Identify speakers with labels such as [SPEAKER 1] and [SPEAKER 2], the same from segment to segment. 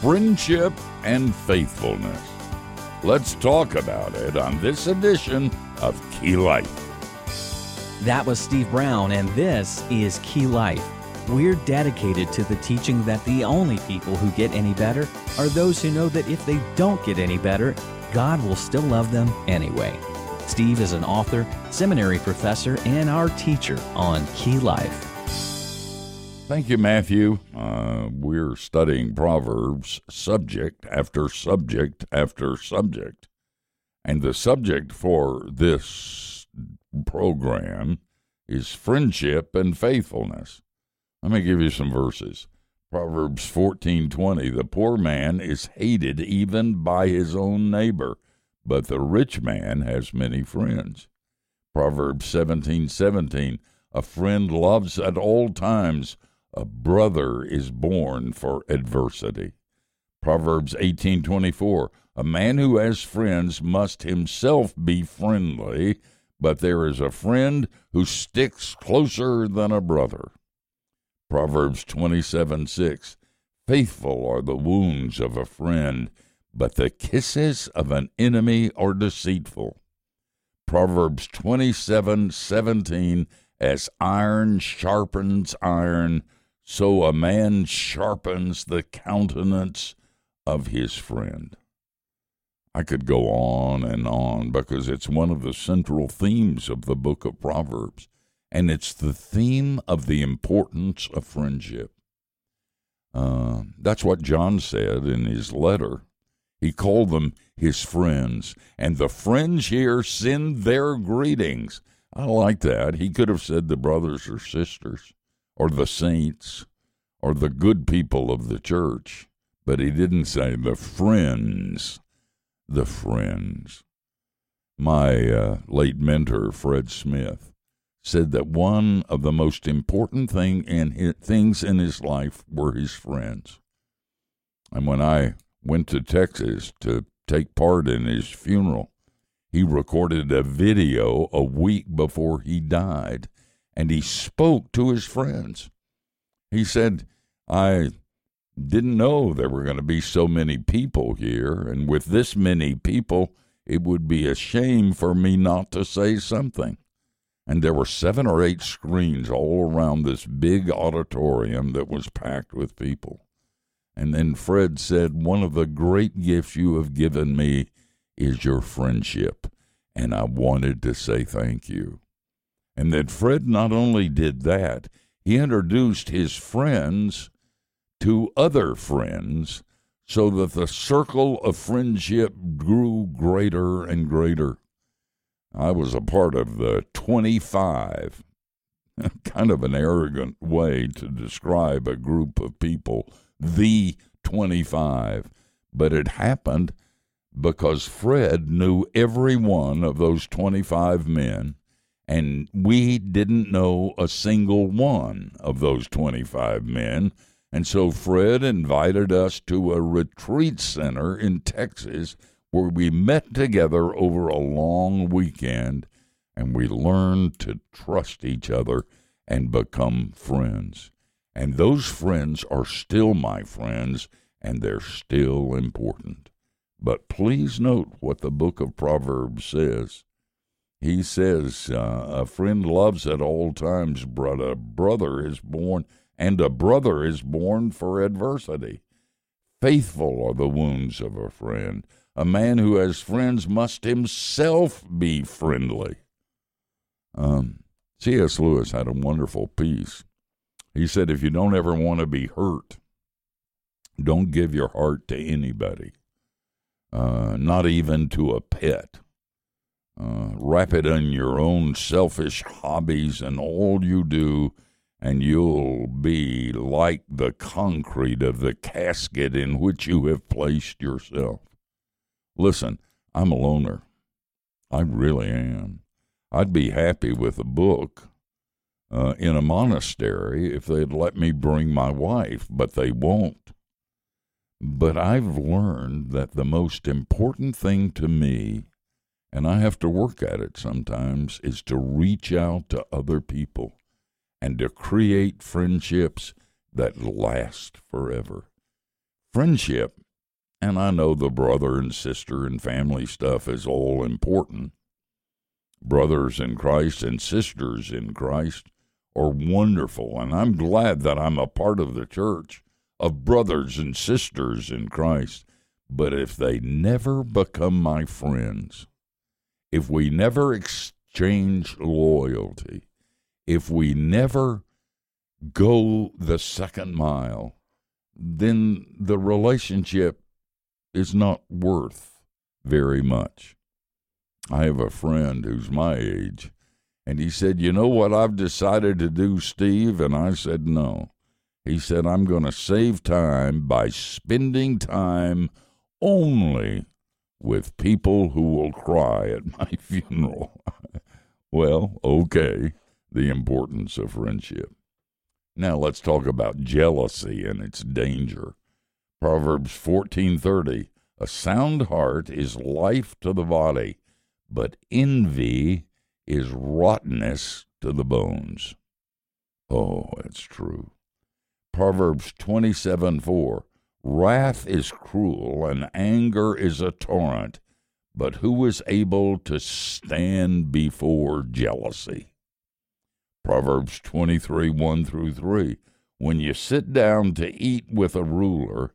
[SPEAKER 1] friendship and faithfulness. Let's talk about it on this edition of Key Life.
[SPEAKER 2] That was Steve Brown, and this is Key Life. We're dedicated to the teaching that the only people who get any better are those who know that if they don't get any better, God will still love them anyway. Steve is an author, seminary professor, and our teacher on Key Life.
[SPEAKER 1] Thank you, Matthew. Uh, we're studying Proverbs subject after subject after subject. And the subject for this program is friendship and faithfulness. Let me give you some verses. Proverbs 14:20 The poor man is hated even by his own neighbor, but the rich man has many friends. Proverbs 17:17 A friend loves at all times, a brother is born for adversity. Proverbs 18:24 A man who has friends must himself be friendly, but there is a friend who sticks closer than a brother. Proverbs 27 6. Faithful are the wounds of a friend, but the kisses of an enemy are deceitful. Proverbs twenty seven seventeen. As iron sharpens iron, so a man sharpens the countenance of his friend. I could go on and on because it's one of the central themes of the book of Proverbs, and it's the theme of the importance of friendship. Uh, that's what John said in his letter. He called them his friends, and the friends here send their greetings. I like that. He could have said the brothers or sisters, or the saints, or the good people of the church, but he didn't say the friends. The friends. My uh, late mentor, Fred Smith, said that one of the most important thing in his, things in his life were his friends. And when I went to Texas to take part in his funeral, he recorded a video a week before he died, and he spoke to his friends. He said, I didn't know there were going to be so many people here, and with this many people, it would be a shame for me not to say something. And there were seven or eight screens all around this big auditorium that was packed with people. And then Fred said, One of the great gifts you have given me is your friendship, and I wanted to say thank you. And that Fred not only did that, he introduced his friends to other friends so that the circle of friendship grew greater and greater. I was a part of the 25, kind of an arrogant way to describe a group of people, the 25, but it happened because Fred knew every one of those 25 men, and we didn't know a single one of those 25 men. And so Fred invited us to a retreat center in Texas where we met together over a long weekend and we learned to trust each other and become friends. And those friends are still my friends and they're still important. But please note what the book of Proverbs says. He says, uh, A friend loves at all times, but a brother is born, and a brother is born for adversity. Faithful are the wounds of a friend. A man who has friends must himself be friendly. Um, C.S. Lewis had a wonderful piece. He said, If you don't ever want to be hurt, don't give your heart to anybody uh, not even to a pet. Uh, wrap it in your own selfish hobbies and all you do, and you'll be like the concrete of the casket in which you have placed yourself. Listen, I'm a loner. I really am. I'd be happy with a book uh, in a monastery if they'd let me bring my wife, but they won't. But I've learned that the most important thing to me, and I have to work at it sometimes, is to reach out to other people and to create friendships that last forever. Friendship, and I know the brother and sister and family stuff is all important. Brothers in Christ and sisters in Christ are wonderful, and I'm glad that I'm a part of the church of brothers and sisters in Christ. But if they never become my friends, if we never exchange loyalty, if we never go the second mile, then the relationship is not worth very much. I have a friend who's my age, and he said, You know what I've decided to do, Steve? And I said, No. He said, I'm going to save time by spending time only with people who will cry at my funeral. well, okay, the importance of friendship. Now let's talk about jealousy and its danger. Proverbs 14:30 A sound heart is life to the body, but envy is rottenness to the bones. Oh, that's true. Proverbs 27 4 Wrath is cruel and anger is a torrent, but who is able to stand before jealousy? Proverbs 23 1 through 3. When you sit down to eat with a ruler,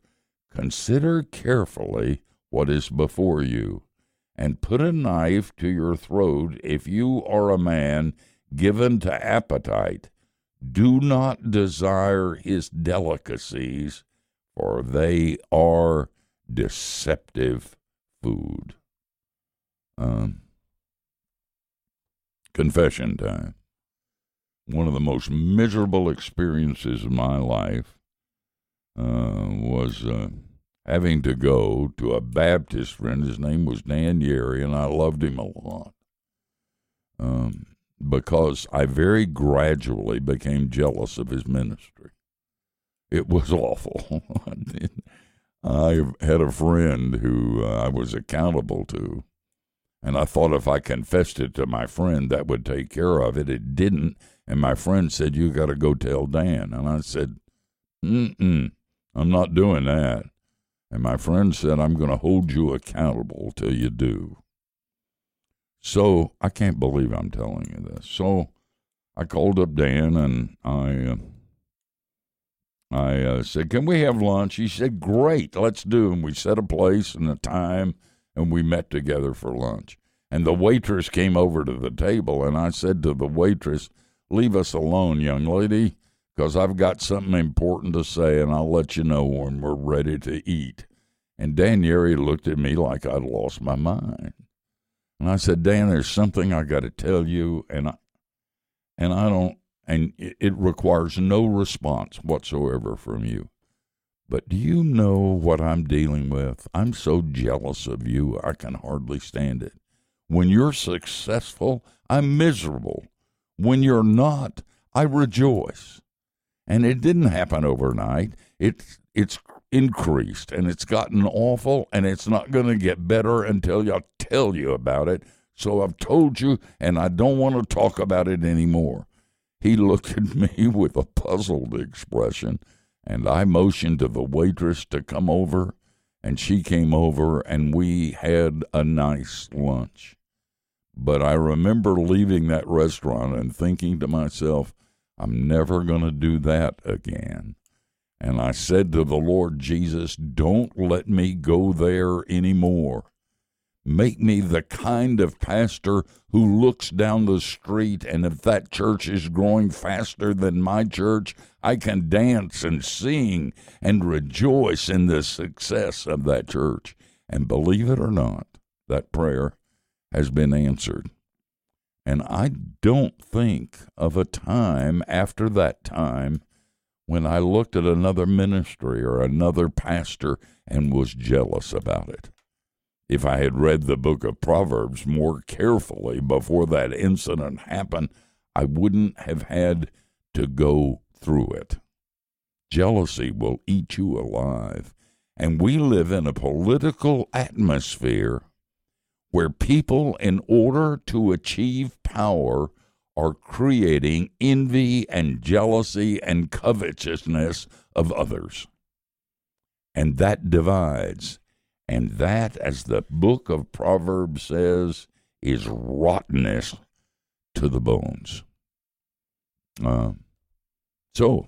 [SPEAKER 1] consider carefully what is before you, and put a knife to your throat if you are a man given to appetite. Do not desire his delicacies, for they are deceptive food. Um, confession time one of the most miserable experiences of my life uh, was uh, having to go to a Baptist friend. His name was Dan Yeri, and I loved him a lot um, because I very gradually became jealous of his ministry. It was awful. I had a friend who uh, I was accountable to, and I thought if I confessed it to my friend, that would take care of it. It didn't. And my friend said, You got to go tell Dan. And I said, Mm-mm, I'm not doing that. And my friend said, I'm going to hold you accountable till you do. So I can't believe I'm telling you this. So I called up Dan and I. Uh, I uh, said, Can we have lunch? He said, Great, let's do. And we set a place and a time, and we met together for lunch. And the waitress came over to the table, and I said to the waitress, Leave us alone, young lady, because I've got something important to say, and I'll let you know when we're ready to eat. And Dan Yeri looked at me like I'd lost my mind. And I said, Dan, there's something I got to tell you, and I, and I don't, and it requires no response whatsoever from you. But do you know what I'm dealing with? I'm so jealous of you, I can hardly stand it. When you're successful, I'm miserable. When you're not, I rejoice. And it didn't happen overnight. It's it's increased and it's gotten awful and it's not going to get better until I tell you about it. So I've told you and I don't want to talk about it anymore. He looked at me with a puzzled expression and I motioned to the waitress to come over and she came over and we had a nice lunch. But I remember leaving that restaurant and thinking to myself, I'm never going to do that again. And I said to the Lord Jesus, Don't let me go there anymore. Make me the kind of pastor who looks down the street, and if that church is growing faster than my church, I can dance and sing and rejoice in the success of that church. And believe it or not, that prayer has been answered. And I don't think of a time after that time when I looked at another ministry or another pastor and was jealous about it. If I had read the book of Proverbs more carefully before that incident happened, I wouldn't have had to go through it. Jealousy will eat you alive. And we live in a political atmosphere where people, in order to achieve power, are creating envy and jealousy and covetousness of others. And that divides. And that, as the book of Proverbs says, is rottenness to the bones. Uh, so,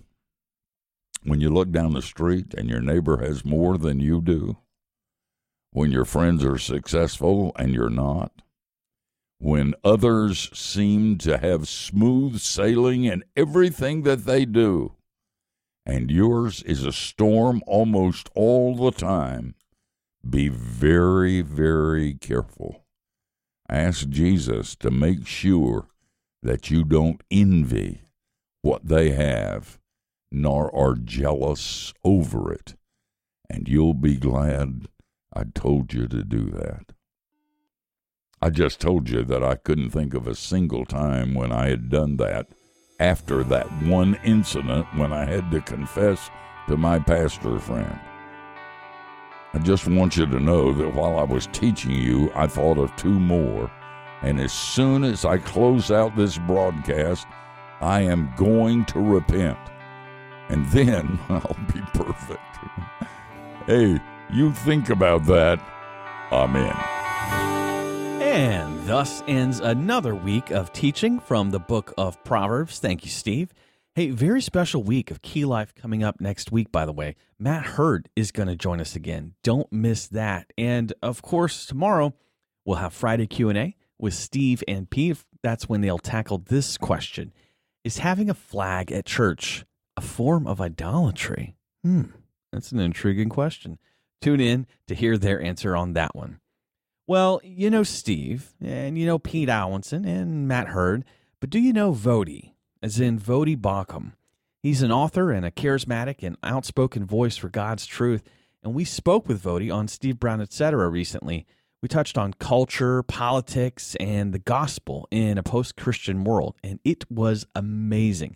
[SPEAKER 1] when you look down the street and your neighbor has more than you do, when your friends are successful and you're not, when others seem to have smooth sailing in everything that they do, and yours is a storm almost all the time, be very, very careful. Ask Jesus to make sure that you don't envy what they have, nor are jealous over it, and you'll be glad I told you to do that. I just told you that I couldn't think of a single time when I had done that after that one incident when I had to confess to my pastor friend. I just want you to know that while I was teaching you, I thought of two more. And as soon as I close out this broadcast, I am going to repent. And then I'll be perfect. hey, you think about that. Amen.
[SPEAKER 2] And thus ends another week of teaching from the book of Proverbs. Thank you, Steve. Hey, very special week of Key Life coming up next week, by the way. Matt Heard is going to join us again. Don't miss that. And of course, tomorrow we'll have Friday Q&A with Steve and Pete. That's when they'll tackle this question. Is having a flag at church a form of idolatry? Hmm, that's an intriguing question. Tune in to hear their answer on that one. Well, you know Steve, and you know Pete Alwinson and Matt Heard, but do you know Voddie, as in Voddie Baucham? He's an author and a charismatic and outspoken voice for God's truth, and we spoke with Vodi on Steve Brown Etc. recently. We touched on culture, politics, and the gospel in a post Christian world, and it was amazing.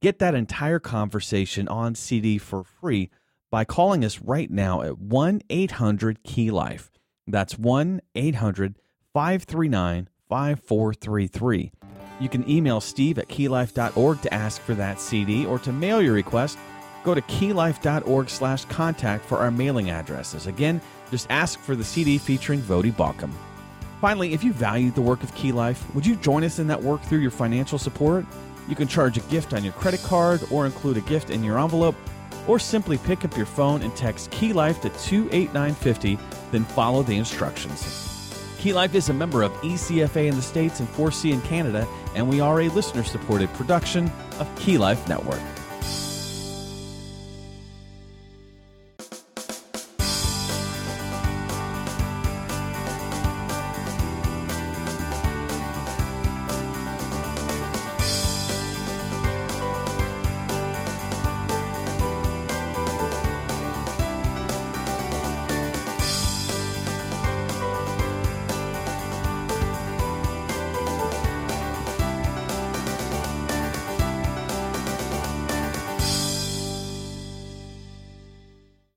[SPEAKER 2] Get that entire conversation on CD for free by calling us right now at 1 800 Key Life. That's 1 800 539 5433. You can email steve at keylife.org to ask for that CD or to mail your request. Go to keylife.org slash contact for our mailing addresses. Again, just ask for the CD featuring Voddie Baucham. Finally, if you value the work of Key Life, would you join us in that work through your financial support? You can charge a gift on your credit card or include a gift in your envelope or simply pick up your phone and text Key Life to 28950, then follow the instructions. Key Life is a member of ECFA in the States and 4C in Canada, and we are a listener supported production of Key Life Network.